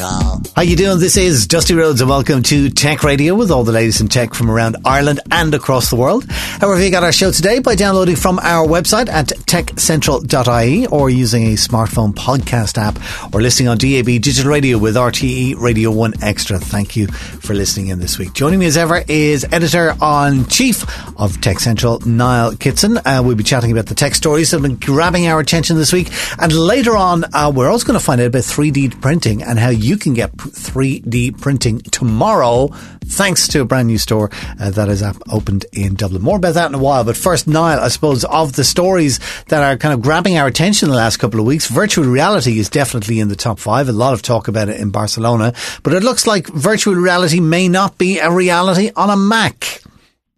How you doing? This is Dusty Rhodes and welcome to Tech Radio with all the latest in tech from around Ireland and across the world. However, you got our show today by downloading from our website at techcentral.ie or using a smartphone podcast app or listening on DAB digital radio with RTE Radio 1 Extra. Thank you for listening in this week. Joining me as ever is editor on chief of Tech Central, Niall Kitson. Uh, we'll be chatting about the tech stories that have been grabbing our attention this week. And later on, uh, we're also going to find out about 3D printing and how you can get 3D printing tomorrow thanks to a brand new store uh, that is opened in Dublin. More about that in a while. But first, Niall, I suppose, of the stories that are kind of grabbing our attention the last couple of weeks, virtual reality is definitely in the top five. A lot of talk about it in Barcelona. But it looks like virtual reality may not be a reality on a Mac.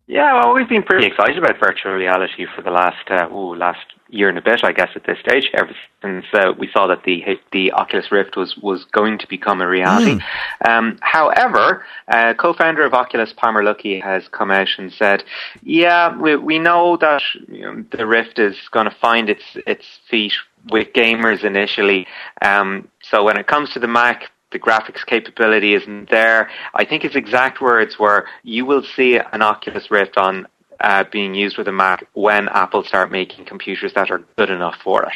Yeah, well, we've been pretty excited about virtual reality for the last uh, ooh, last year and a bit, I guess, at this stage. Ever since uh, we saw that the the Oculus Rift was was going to become a reality. Mm. Um, however, uh, co-founder of Oculus, Palmer Luckey, has come out and said, "Yeah, we we know that you know, the Rift is going to find its its feet with gamers initially. Um, so when it comes to the Mac." the graphics capability isn't there. I think his exact words were, "You will see an Oculus Rift on uh, being used with a Mac when Apple start making computers that are good enough for it."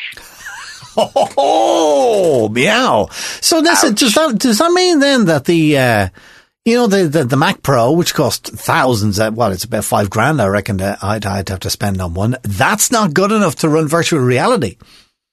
Oh, meow! So does that does that mean then that the uh, you know the, the, the Mac Pro, which cost thousands, uh, well, it's about five grand, I reckon I'd I'd have to spend on one. That's not good enough to run virtual reality.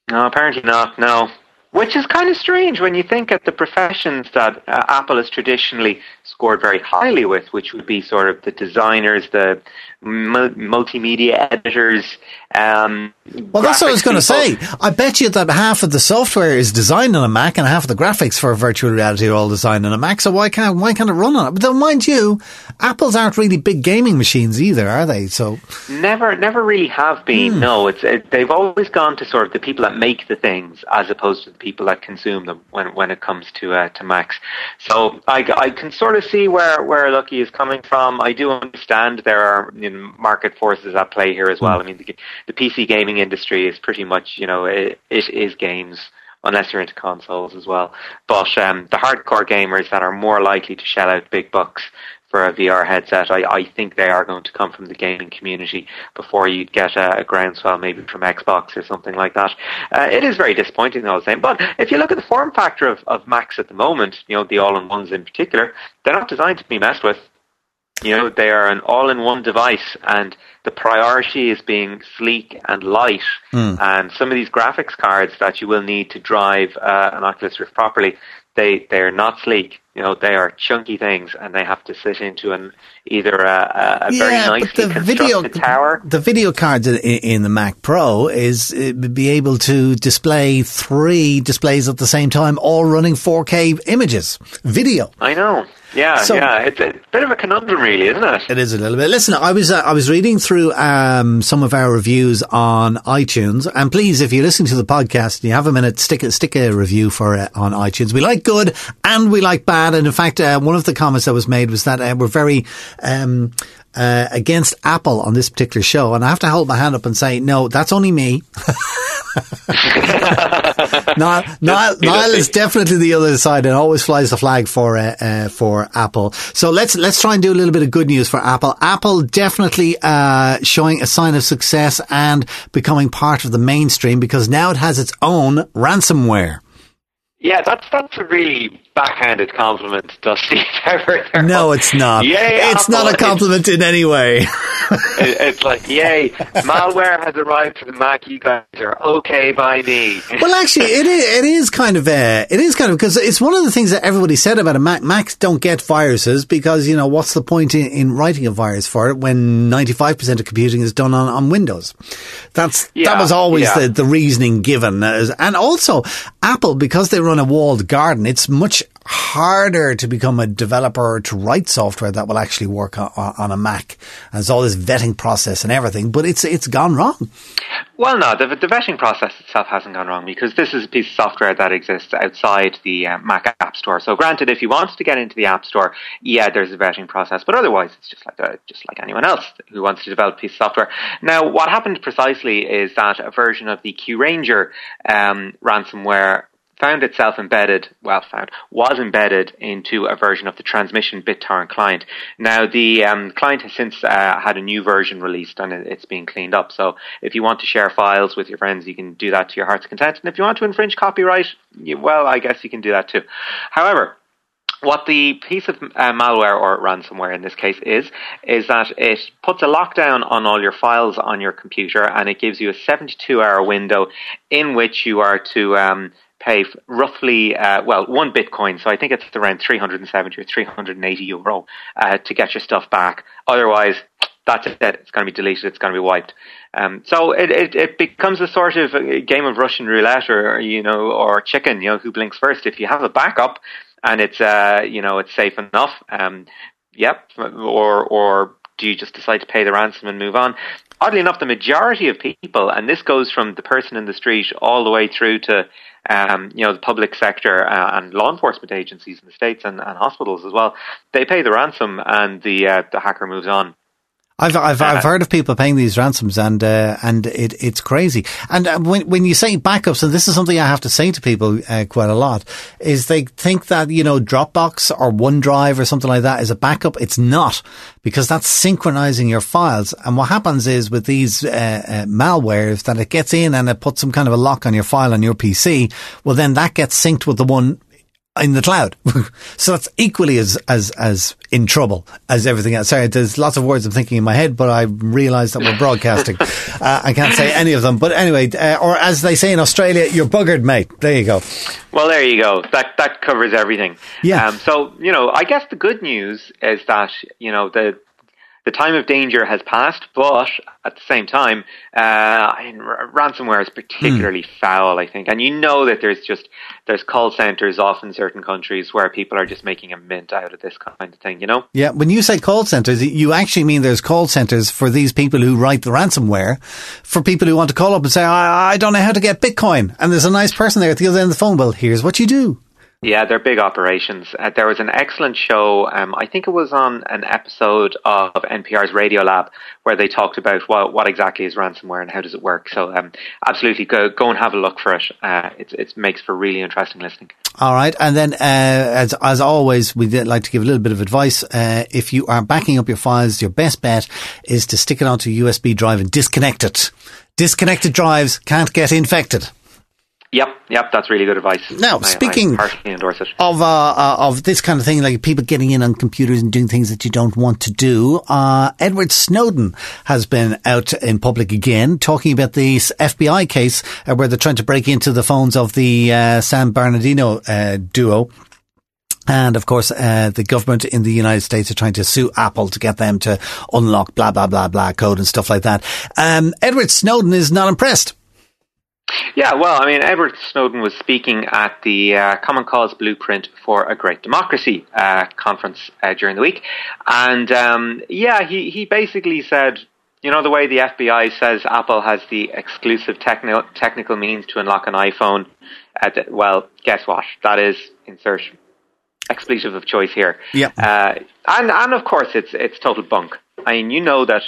No, apparently not. No, which is kind of strange when you think at the professions that uh, Apple has traditionally scored very highly with, which would be sort of the designers, the multimedia editors. Um, well, that's what I was going to say. I bet you that half of the software is designed on a Mac and half of the graphics for virtual reality are all designed on a Mac. So why can't why can't it run on it? But then, mind you, Apple's aren't really big gaming machines either, are they? So never, never really have been. Hmm. No, it's it, they've always gone to sort of the people that make the things as opposed to the people that consume them when when it comes to uh, to Macs. So I, I can sort of see where where Luckey is coming from. I do understand there are you know, market forces at play here as well. Mm. I mean, the, the, PC gaming industry is pretty much you know it, it is games unless you're into consoles as well. But um, the hardcore gamers that are more likely to shell out big bucks for a VR headset, I, I think they are going to come from the gaming community before you get a, a groundswell maybe from Xbox or something like that. Uh, it is very disappointing, though, same. But if you look at the form factor of, of Macs at the moment, you know, the all-in-ones in particular, they're not designed to be messed with. You know, they are an all-in-one device, and the priority is being sleek and light. Mm. And some of these graphics cards that you will need to drive uh, an Oculus Rift properly, they they are not sleek. You know, they are chunky things, and they have to sit into an either a, a, yeah, very nicely constructed video, tower. The video cards in, in the Mac Pro is uh, be able to display three displays at the same time, all running 4K images, video. I know. Yeah, so, yeah, it's a bit of a conundrum, really, isn't it? It is a little bit. Listen, I was uh, I was reading through um, some of our reviews on iTunes, and please, if you listen to the podcast and you have a minute, stick a, stick a review for it on iTunes. We like good and we like bad, and in fact, uh, one of the comments that was made was that uh, we're very um, uh, against Apple on this particular show, and I have to hold my hand up and say, no, that's only me. Niall, Niall, Niall is definitely the other side and always flies the flag for uh, uh, for Apple. So let's let's try and do a little bit of good news for Apple. Apple definitely uh, showing a sign of success and becoming part of the mainstream because now it has its own ransomware. Yeah, that's that's a really backhanded compliment, Dusty. no, it's not. Yay, it's Apple. not a compliment in any way. it, it's like, yay, malware has arrived for the Mac. You guys are okay by me. well, actually, it is, it is kind of uh, it is kind of because it's one of the things that everybody said about a Mac. Macs don't get viruses because you know what's the point in, in writing a virus for it when ninety five percent of computing is done on, on Windows. That's yeah, that was always yeah. the the reasoning given, and also Apple because they run run a walled garden. It's much harder to become a developer to write software that will actually work on, on a Mac. And there's all this vetting process and everything, but it's it's gone wrong. Well, no, the, the vetting process itself hasn't gone wrong because this is a piece of software that exists outside the uh, Mac App Store. So, granted, if you want to get into the App Store, yeah, there's a vetting process, but otherwise, it's just like a, just like anyone else who wants to develop a piece of software. Now, what happened precisely is that a version of the KeRanger um, ransomware found itself embedded, well, found, was embedded into a version of the transmission BitTorrent client. Now, the um, client has since uh, had a new version released and it's being cleaned up. So, if you want to share files with your friends, you can do that to your heart's content. And if you want to infringe copyright, you, well, I guess you can do that too. However, what the piece of uh, malware or ransomware in this case is, is that it puts a lockdown on all your files on your computer and it gives you a 72 hour window in which you are to um, pay roughly, uh, well, one Bitcoin. So I think it's around 370 or 380 euro uh, to get your stuff back. Otherwise, that's it. It's going to be deleted. It's going to be wiped. Um, so it, it, it, becomes a sort of a game of Russian roulette or, you know, or chicken, you know, who blinks first. If you have a backup and it's, uh, you know, it's safe enough, um, yep. Or, or do you just decide to pay the ransom and move on? Oddly enough, the majority of people, and this goes from the person in the street all the way through to um, you know, the public sector uh, and law enforcement agencies in the states and, and, hospitals as well, they pay the ransom and the uh, the hacker moves on. I've I've, I've heard of people paying these ransoms and uh, and it, it's crazy. And uh, when when you say backups, and this is something I have to say to people uh, quite a lot, is they think that you know Dropbox or OneDrive or something like that is a backup. It's not because that's synchronizing your files. And what happens is with these uh, uh, malwares that it gets in and it puts some kind of a lock on your file on your PC. Well, then that gets synced with the one in the cloud. so that's equally as, as, as in trouble as everything else. Sorry, there's lots of words I'm thinking in my head, but I realise that we're broadcasting. uh, I can't say any of them. But anyway, uh, or as they say in Australia, you're buggered, mate. There you go. Well, there you go. That, that covers everything. Yeah. Um, so, you know, I guess the good news is that, you know, the, the time of danger has passed, but at the same time, uh, ransomware is particularly mm. foul, I think. And you know that there's just there's call centers off in certain countries where people are just making a mint out of this kind of thing. You know? Yeah. When you say call centers, you actually mean there's call centers for these people who write the ransomware, for people who want to call up and say, I, I don't know how to get Bitcoin, and there's a nice person there at the other end of the phone. Well, here's what you do. Yeah, they're big operations. Uh, there was an excellent show. Um, I think it was on an episode of NPR's Radio Lab where they talked about what, what exactly is ransomware and how does it work. So, um, absolutely, go go and have a look for it. Uh, it it makes for really interesting listening. All right, and then uh, as as always, we'd like to give a little bit of advice. Uh, if you are backing up your files, your best bet is to stick it onto a USB drive and disconnect it. Disconnected drives can't get infected. Yep, yep, that's really good advice. Now, I, speaking I of uh, uh, of this kind of thing, like people getting in on computers and doing things that you don't want to do, uh, Edward Snowden has been out in public again talking about the FBI case uh, where they're trying to break into the phones of the uh, San Bernardino uh, duo. And of course, uh, the government in the United States are trying to sue Apple to get them to unlock blah, blah, blah, blah code and stuff like that. Um, Edward Snowden is not impressed. Yeah, well, I mean, Edward Snowden was speaking at the uh, Common Cause Blueprint for a Great Democracy uh, conference uh, during the week, and um, yeah, he he basically said, you know, the way the FBI says Apple has the exclusive technical technical means to unlock an iPhone. The, well, guess what? That is insert expletive of choice here. Yeah, uh, and and of course, it's it's total bunk. I mean, you know that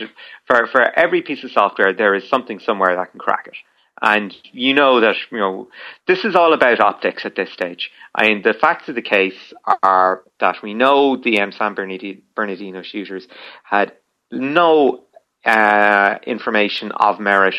for for every piece of software, there is something somewhere that can crack it. And you know that, you know, this is all about optics at this stage. I mean, the facts of the case are that we know the um, San Bernardino shooters had no uh, information of merit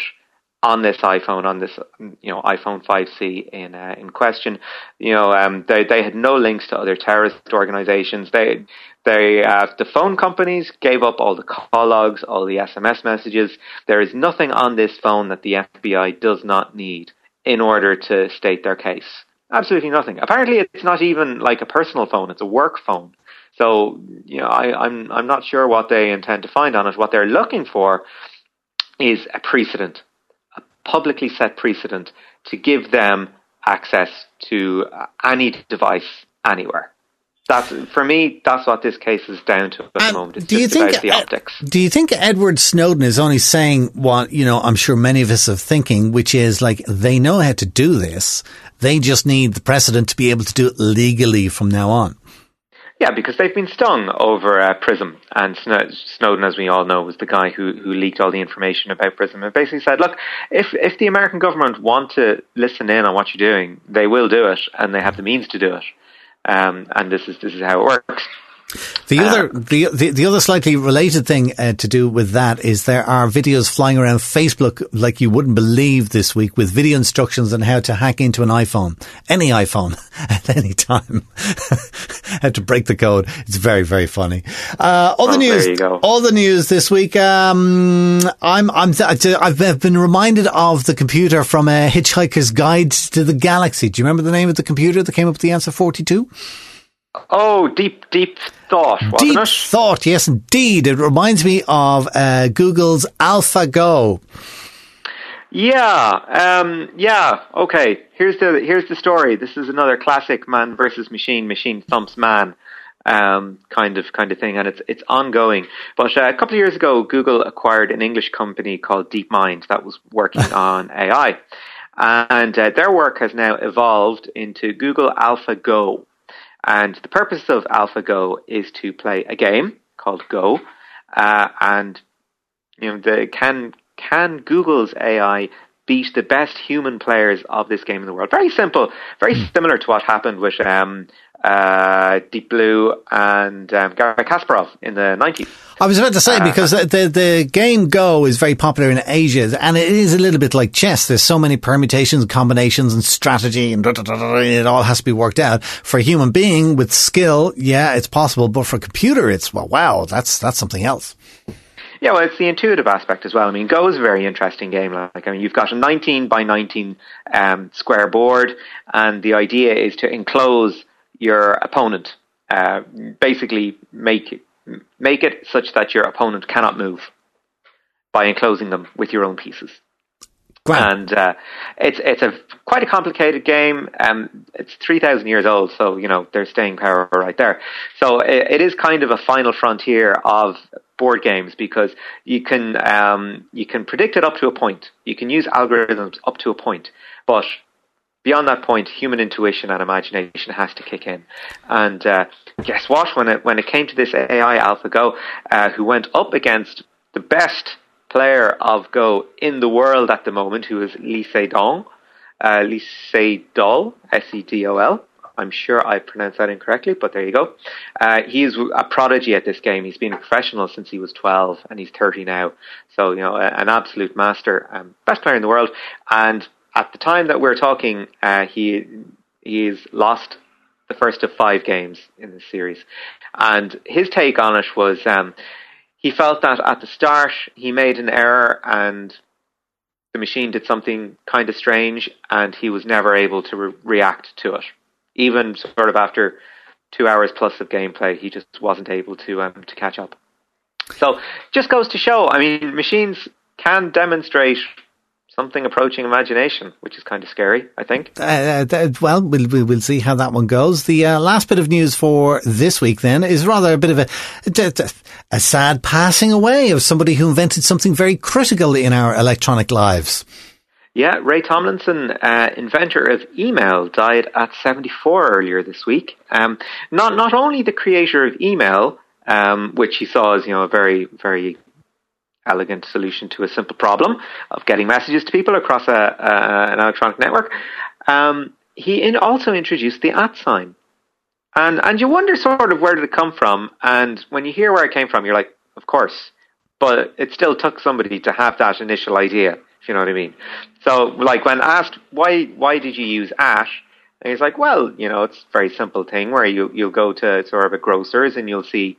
on this iPhone, on this you know iPhone 5C in uh, in question. You know, um, they they had no links to other terrorist organizations. They they uh, the phone companies gave up all the call logs, all the SMS messages. There is nothing on this phone that the FBI does not need in order to state their case. Absolutely nothing. Apparently, it's not even like a personal phone; it's a work phone. So, you know, I, I'm I'm not sure what they intend to find on it. What they're looking for is a precedent publicly set precedent to give them access to any device anywhere. That's for me. That's what this case is down to at the moment. It's do you just think about the uh, optics. do you think Edward Snowden is only saying what you know? I'm sure many of us are thinking, which is like they know how to do this. They just need the precedent to be able to do it legally from now on. Yeah, because they've been stung over uh, Prism, and Snow- Snowden, as we all know, was the guy who, who leaked all the information about Prism and basically said, "Look, if if the American government want to listen in on what you're doing, they will do it, and they have the means to do it." Um, and this is this is how it works. The Uh, other, the, the the other slightly related thing uh, to do with that is there are videos flying around Facebook like you wouldn't believe this week with video instructions on how to hack into an iPhone, any iPhone at any time. how to break the code. It's very very funny. Uh, all the Oh, news, you go. all the news this week. Um, I'm I'm I've been reminded of the computer from a Hitchhiker's Guide to the Galaxy. Do you remember the name of the computer that came up with the answer forty two? Oh, deep deep thought, Deep it? thought, yes, indeed. It reminds me of uh, Google's AlphaGo. Yeah, um, yeah. Okay, here's the here's the story. This is another classic man versus machine, machine thumps man um, kind of kind of thing, and it's it's ongoing. But uh, a couple of years ago, Google acquired an English company called DeepMind that was working on AI, and uh, their work has now evolved into Google AlphaGo. And the purpose of AlphaGo is to play a game called Go, uh, and you know, the, can can Google's AI beat the best human players of this game in the world? Very simple, very similar to what happened with um, uh, Deep Blue and um, Garry Kasparov in the nineties. I was about to say because the, the the game Go is very popular in Asia, and it is a little bit like chess. There's so many permutations, combinations, and strategy, and it all has to be worked out. For a human being with skill, yeah, it's possible, but for a computer, it's well, wow, that's that's something else. Yeah, well, it's the intuitive aspect as well. I mean, Go is a very interesting game. Like, I mean, you've got a 19 by 19 um, square board, and the idea is to enclose your opponent. Uh, basically, make make it such that your opponent cannot move by enclosing them with your own pieces. And uh, it's it's a quite a complicated game. Um, it's three thousand years old, so you know there's staying power right there. So it, it is kind of a final frontier of board games because you can um, you can predict it up to a point. You can use algorithms up to a point, but beyond that point, human intuition and imagination has to kick in. And uh, guess what? When it when it came to this AI AlphaGo, uh, who went up against the best player of Go in the world at the moment, who is Lee Sedol, uh, Lee Sedol, S-E-D-O-L. I'm sure I pronounced that incorrectly, but there you go. Uh, he's a prodigy at this game. He's been a professional since he was 12, and he's 30 now. So, you know, an absolute master, um, best player in the world. And at the time that we're talking, uh, he he's lost the first of five games in the series. And his take on it was um, he felt that at the start he made an error and the machine did something kind of strange, and he was never able to re- react to it. Even sort of after two hours plus of gameplay, he just wasn't able to um, to catch up. So, just goes to show. I mean, machines can demonstrate something approaching imagination, which is kind of scary. I think. Uh, th- well, we'll, we'll see how that one goes. The uh, last bit of news for this week then is rather a bit of a, a, a sad passing away of somebody who invented something very critical in our electronic lives. Yeah, Ray Tomlinson, uh, inventor of email, died at 74 earlier this week. Um, not not only the creator of email, um, which he saw as you know a very very elegant solution to a simple problem of getting messages to people across a, a an electronic network. Um, he in also introduced the at sign, and and you wonder sort of where did it come from? And when you hear where it came from, you're like, of course, but it still took somebody to have that initial idea. If you know what I mean. So, like when asked why why did you use at, and he's like, well, you know, it's a very simple thing where you you'll go to sort of a grocer's and you'll see,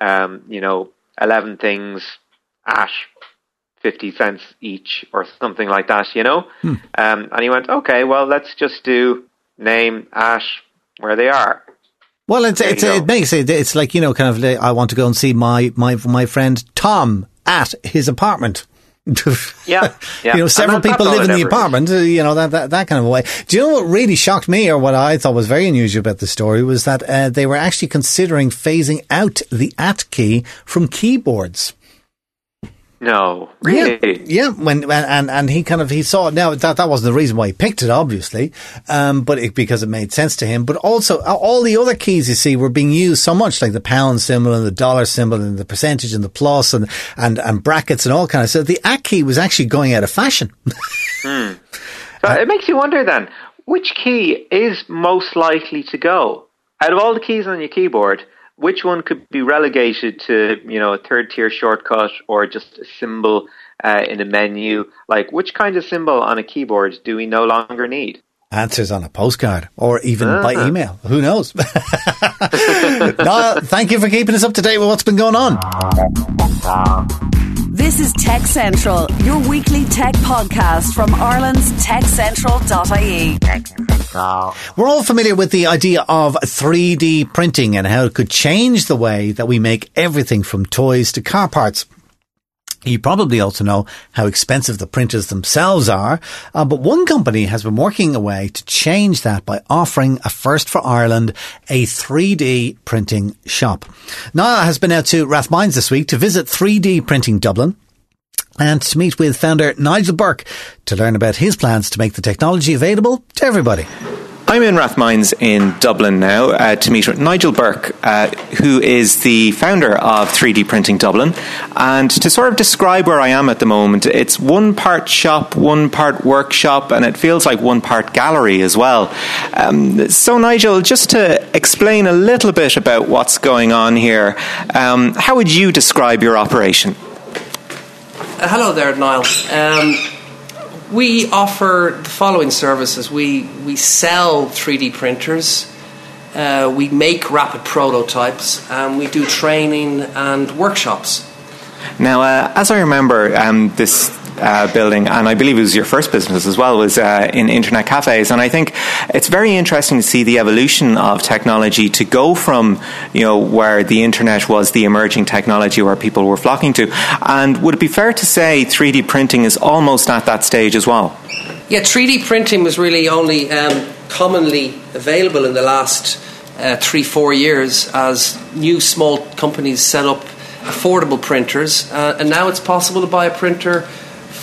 um, you know, eleven things at 50 cents each or something like that, you know? Um, and he went, okay, well, let's just do name at where they are. Well, it's, it's, it makes it, it's like, you know, kind of, like, I want to go and see my, my, my friend Tom at his apartment. Yeah, yeah. you know, several that- people live in the ever is. apartment. uh, You know that, that that kind of a way. Do you know what really shocked me, or what I thought was very unusual about the story, was that uh, they were actually considering phasing out the at key from keyboards. No, really. Yeah, yeah. When and and he kind of he saw it. Now that that wasn't the reason why he picked it, obviously, um, but it, because it made sense to him. But also uh, all the other keys you see were being used so much, like the pound symbol and the dollar symbol and the percentage and the plus and and and brackets and all kind of stuff. The at key was actually going out of fashion. So it makes you wonder then, which key is most likely to go? Out of all the keys on your keyboard, which one could be relegated to, you know, a third tier shortcut or just a symbol uh, in a menu? Like, which kind of symbol on a keyboard do we no longer need? Answers on a postcard or even by Ah. email. Who knows? no, thank you for keeping us up to date with what's been going on. This is Tech Central, your weekly tech podcast from Ireland's techcentral.ie. We're all familiar with the idea of 3D printing and how it could change the way that we make everything from toys to car parts. You probably also know how expensive the printers themselves are, uh, but one company has been working away to change that by offering a first for Ireland, a 3D printing shop. Niall has been out to Rathmines this week to visit 3D Printing Dublin and to meet with founder Nigel Burke to learn about his plans to make the technology available to everybody. I'm in Rathmines in Dublin now uh, to meet Nigel Burke, uh, who is the founder of 3D Printing Dublin. And to sort of describe where I am at the moment, it's one part shop, one part workshop, and it feels like one part gallery as well. Um, so, Nigel, just to explain a little bit about what's going on here, um, how would you describe your operation? Uh, hello there, Niall. Um, we offer the following services. We we sell 3D printers. Uh, we make rapid prototypes, and we do training and workshops. Now, uh, as I remember, um, this uh, building, and I believe it was your first business as well, was uh, in internet cafes. And I think it's very interesting to see the evolution of technology to go from, you know, where the internet was the emerging technology where people were flocking to. And would it be fair to say 3D printing is almost at that stage as well? Yeah, 3D printing was really only um, commonly available in the last uh, three, four years as new small companies set up affordable printers, uh, and now it's possible to buy a printer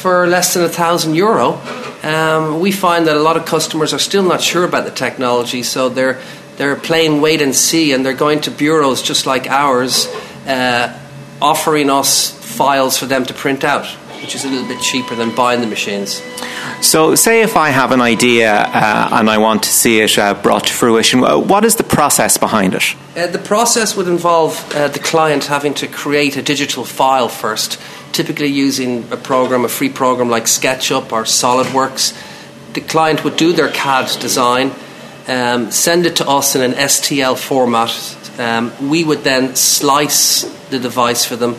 for less than a thousand euro. Um, we find that a lot of customers are still not sure about the technology, so they're they're playing wait and see, and they're going to bureaus just like ours, uh, offering us files for them to print out, which is a little bit cheaper than buying the machines. So, say if I have an idea uh, and I want to see it uh, brought to fruition, uh, what is the process behind it? Uh, the process would involve uh, the client having to create a digital file first, typically using a program, a free program like SketchUp or SolidWorks. The client would do their CAD design, um, send it to us in an STL format. Um, we would then slice the device for them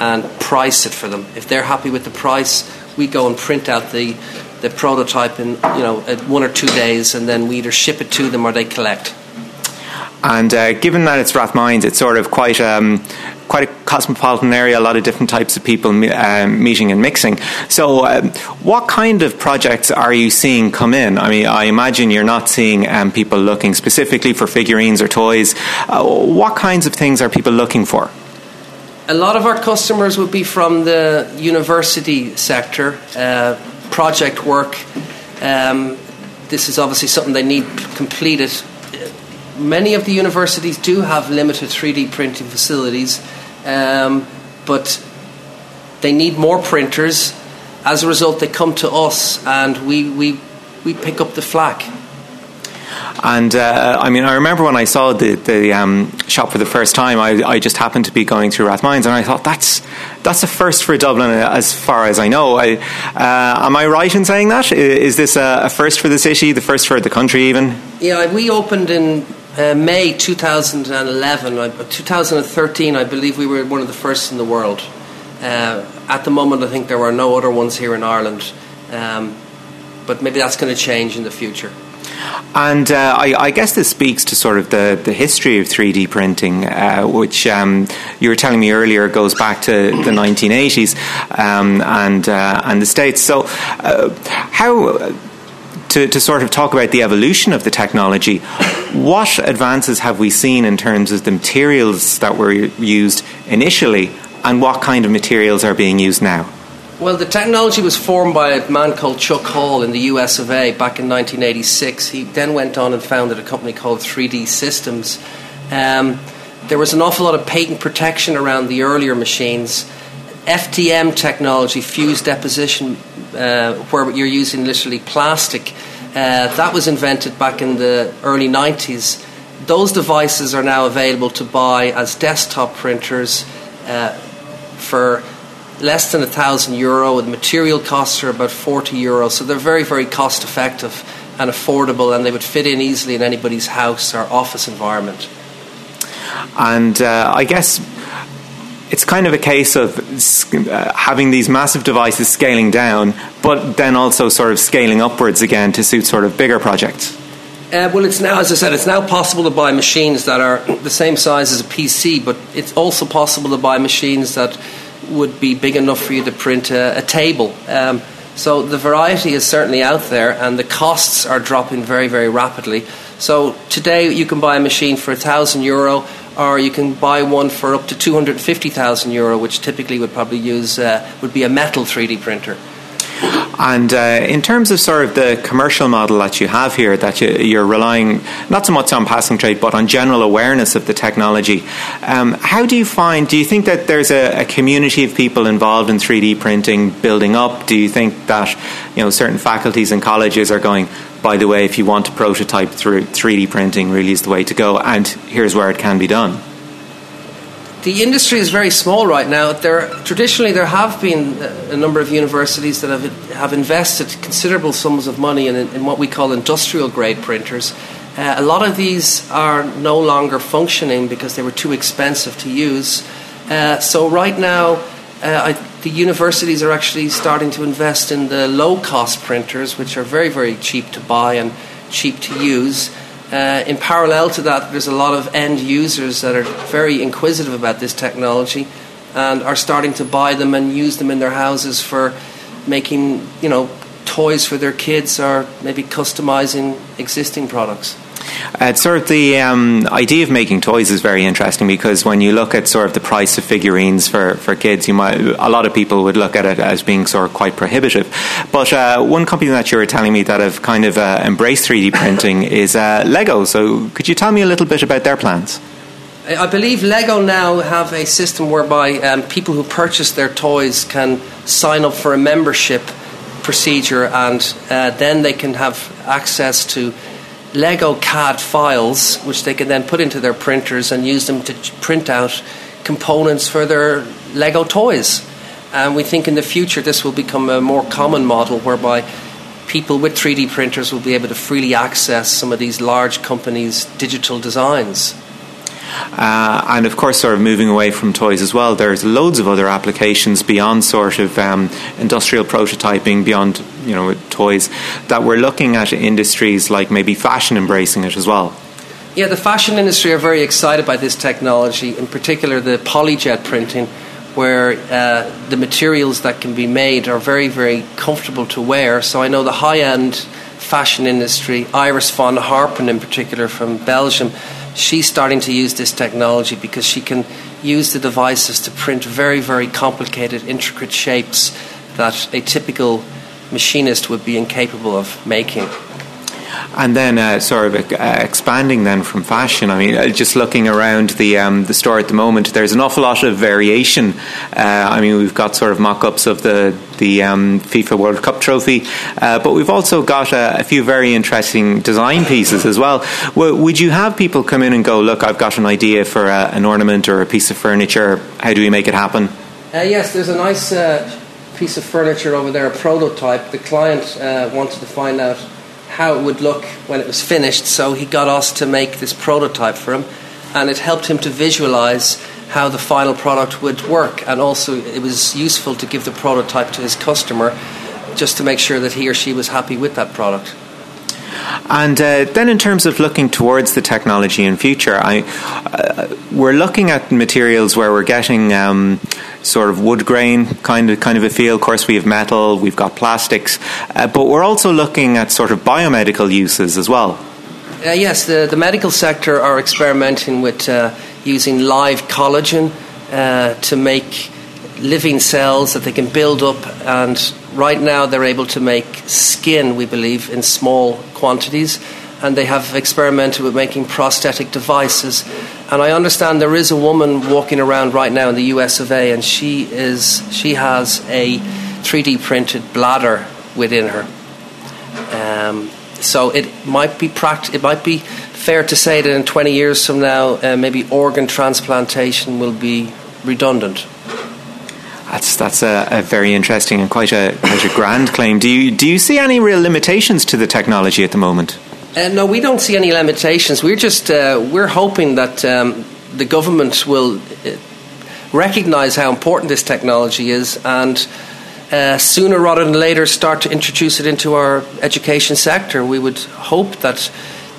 and price it for them. If they're happy with the price, we go and print out the the prototype in you know one or two days, and then we either ship it to them or they collect. And uh, given that it's Rathmines, it's sort of quite um, quite a cosmopolitan area. A lot of different types of people um, meeting and mixing. So, um, what kind of projects are you seeing come in? I mean, I imagine you're not seeing um, people looking specifically for figurines or toys. Uh, what kinds of things are people looking for? A lot of our customers would be from the university sector, uh, project work. Um, this is obviously something they need completed. Many of the universities do have limited 3D printing facilities, um, but they need more printers. As a result, they come to us and we, we, we pick up the flack. And uh, I mean, I remember when I saw the the um, shop for the first time. I, I just happened to be going through Rathmines, and I thought that's that's a first for Dublin, uh, as far as I know. I, uh, am I right in saying that? Is this a, a first for the city, the first for the country, even? Yeah, we opened in uh, May 2011. I- 2013, I believe we were one of the first in the world. Uh, at the moment, I think there are no other ones here in Ireland, um, but maybe that's going to change in the future. And uh, I, I, guess this speaks to sort of the, the history of 3D printing, uh, which um, you were telling me earlier goes back to the 1980s um, and uh, and the States. So, uh, how to, to sort of talk about the evolution of the technology, what advances have we seen in terms of the materials that were used initially, and what kind of materials are being used now? Well, the technology was formed by a man called Chuck Hull in the US of A back in 1986. He then went on and founded a company called 3D Systems. Um, there was an awful lot of patent protection around the earlier machines. FDM technology, fused deposition, uh, where you're using literally plastic, uh, that was invented back in the early 90s. Those devices are now available to buy as desktop printers uh, for less than a thousand euro, and material costs are about 40 euro. So they're very, very cost effective and affordable, and they would fit in easily in anybody's house or office environment. And uh, I guess it's kind of a case of uh, having these massive devices scaling down, but then also sort of scaling upwards again to suit sort of bigger projects. Uh, well, it's now, as I said, it's now possible to buy machines that are the same size as a PC, but it's also possible to buy machines that would be big enough for you to print a, a table. Um, so the variety is certainly out there, and the costs are dropping very, very rapidly. So today you can buy a machine for a thousand euro, or you can buy one for up to two hundred fifty thousand euro, which typically would probably use uh, would be a metal three D printer. And uh, in terms of sort of the commercial model that you have here, that you, are relying not so much on passing trade, but on general awareness of the technology, um, how do you find, do you think that there's a, a, community of people involved in 3D printing building up? Do you think that, you know, certain faculties and colleges are going, by the way, if you want to prototype through 3D printing really is the way to go, and here's where it can be done? The industry is very small right now. There, traditionally, there have been a number of universities that have, have invested considerable sums of money in, in what we call industrial grade printers. Uh, a lot of these are no longer functioning because they were too expensive to use. Uh, so, right now, uh, I, the universities are actually starting to invest in the low cost printers, which are very, very cheap to buy and cheap to use. Uh, in parallel to that, there's a lot of end users that are very inquisitive about this technology and are starting to buy them and use them in their houses for making, you know, toys for their kids or maybe customizing existing products. Uh, sort of the um, idea of making toys is very interesting because when you look at sort of the price of figurines for, for kids, you might a lot of people would look at it as being sort of quite prohibitive. But uh, one company that you were telling me that have kind of uh, embraced 3D printing is uh, Lego. So could you tell me a little bit about their plans? I believe Lego now have a system whereby um, people who purchase their toys can sign up for a membership procedure, and uh, then they can have access to Lego CAD files, which they can then put into their printers and use them to print out components for their Lego toys. And we think in the future this will become a more common model whereby people with 3D printers will be able to freely access some of these large companies' digital designs. Uh, and of course, sort of moving away from toys as well, there's loads of other applications beyond sort of um, industrial prototyping, beyond you know toys, that we're looking at industries like maybe fashion embracing it as well. Yeah, the fashion industry are very excited by this technology, in particular the polyjet printing, where uh, the materials that can be made are very, very comfortable to wear. So I know the high end fashion industry, Iris van Herpen in particular from Belgium, she's starting to use this technology because she can use the devices to print very, very complicated, intricate shapes that a typical machinist would be incapable of making. And then, uh, sort of uh, expanding then from fashion. I mean, uh, just looking around the um, the store at the moment, there's an awful lot of variation. Uh, I mean, we've got sort of mock-ups of the the um, FIFA World Cup trophy, uh, but we've also got a, a, few very interesting design pieces as well. W- would you have people come in and go, "Look, I've got an idea for uh, an ornament or a piece of furniture. How do we make it happen?" yes, there's a nice piece of furniture over there, a prototype. The client wanted to find out how it would look when it was finished, so he got us to make this prototype for him, and it helped him to visualize how the final product would work, and also it was useful to give the prototype to his customer just to make sure that he or she was happy with that product. And uh, then, in terms of looking towards the technology in future, I, uh, we're looking at materials where we're getting um, sort of wood grain kind of kind of a feel. Of course, we have metal, we've got plastics, uh, but we're also looking at sort of biomedical uses as well. Uh, yes, the, the medical sector are experimenting with uh, using live collagen uh, to make living cells that they can build up and right now they're able to make skin we believe in small quantities and they have experimented with making prosthetic devices and I understand there is a woman walking around right now in the US of A and she is she has a 3D printed bladder within her um, so it might be pract- it might be fair to say that in 20 years from now uh, maybe organ transplantation will be redundant that's that's a, a, very interesting and quite a quite a grand claim. Do you do you see any real limitations to the technology at the moment? Uh, no, we don't see any limitations. We're just uh, we're hoping that um, the government will uh, recognise how important this technology is and. Uh, sooner rather than later, start to introduce it into our education sector. We would hope that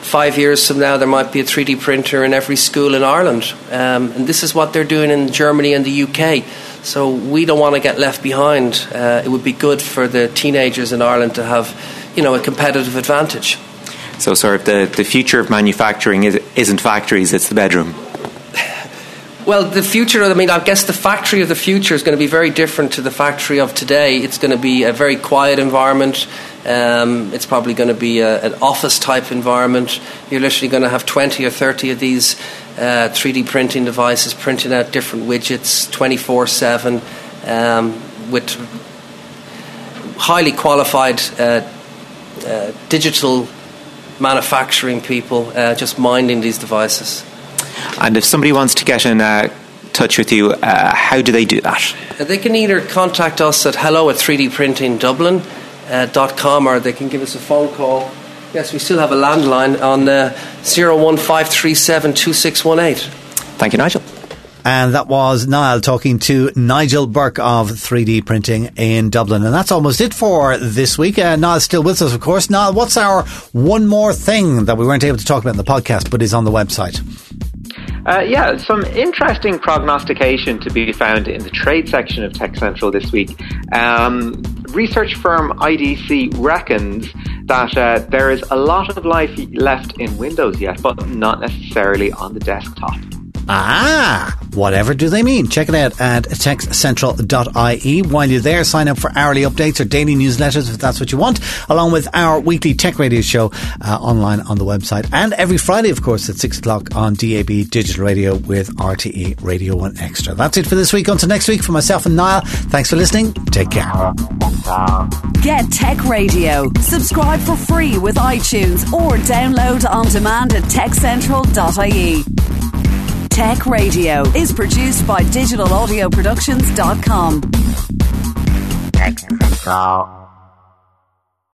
five years from now there might be a 3D printer in every school in Ireland. Um, and this is what they're doing in Germany and the UK. So we don't want to get left behind. Uh, it would be good for the teenagers in Ireland to have, you know, a competitive advantage. So, sort of the, the future of manufacturing is, isn't factories; it's the bedroom. Well, the future, I mean, I guess the factory of the future is going to be very different to the factory of today. It's going to be a very quiet environment. Um, it's probably going to be a, an office type environment. You're literally going to have 20 or 30 of these uh, 3D printing devices printing out different widgets 24 7 um, with highly qualified uh, uh, digital manufacturing people uh, just minding these devices. And if somebody wants to get in uh, touch with you, uh, how do they do that? they can either contact us at hello at 3dprintingdublin.com or they can give us a phone call Yes, we still have a landline on uh, 01537 Thank you, Nigel. And that was Niall talking to Nigel Burke of 3D Printing in Dublin. And that's almost it for this week. Uh, Niall's still with us, of course. Niall, what's our one more thing that we weren't able to talk about in the podcast but is on the website? Uh, yeah, some interesting prognostication to be found in the trade section of Tech Central this week. Um, research firm IDC reckons that uh, there is a lot of life left in Windows yet, but not necessarily on the desktop. Ah, whatever do they mean? Check it out at techcentral.ie. While you're there, sign up for hourly updates or daily newsletters if that's what you want, along with our weekly tech radio show uh, online on the website. And every Friday, of course, at 6 o'clock on DAB Digital Radio with RTE Radio 1 Extra. That's it for this week. Until next week, for myself and Niall, thanks for listening. Take care. Get Tech Radio. Subscribe for free with iTunes or download on demand at techcentral.ie. Tech Radio is produced by digitalaudioproductions.com. Tech.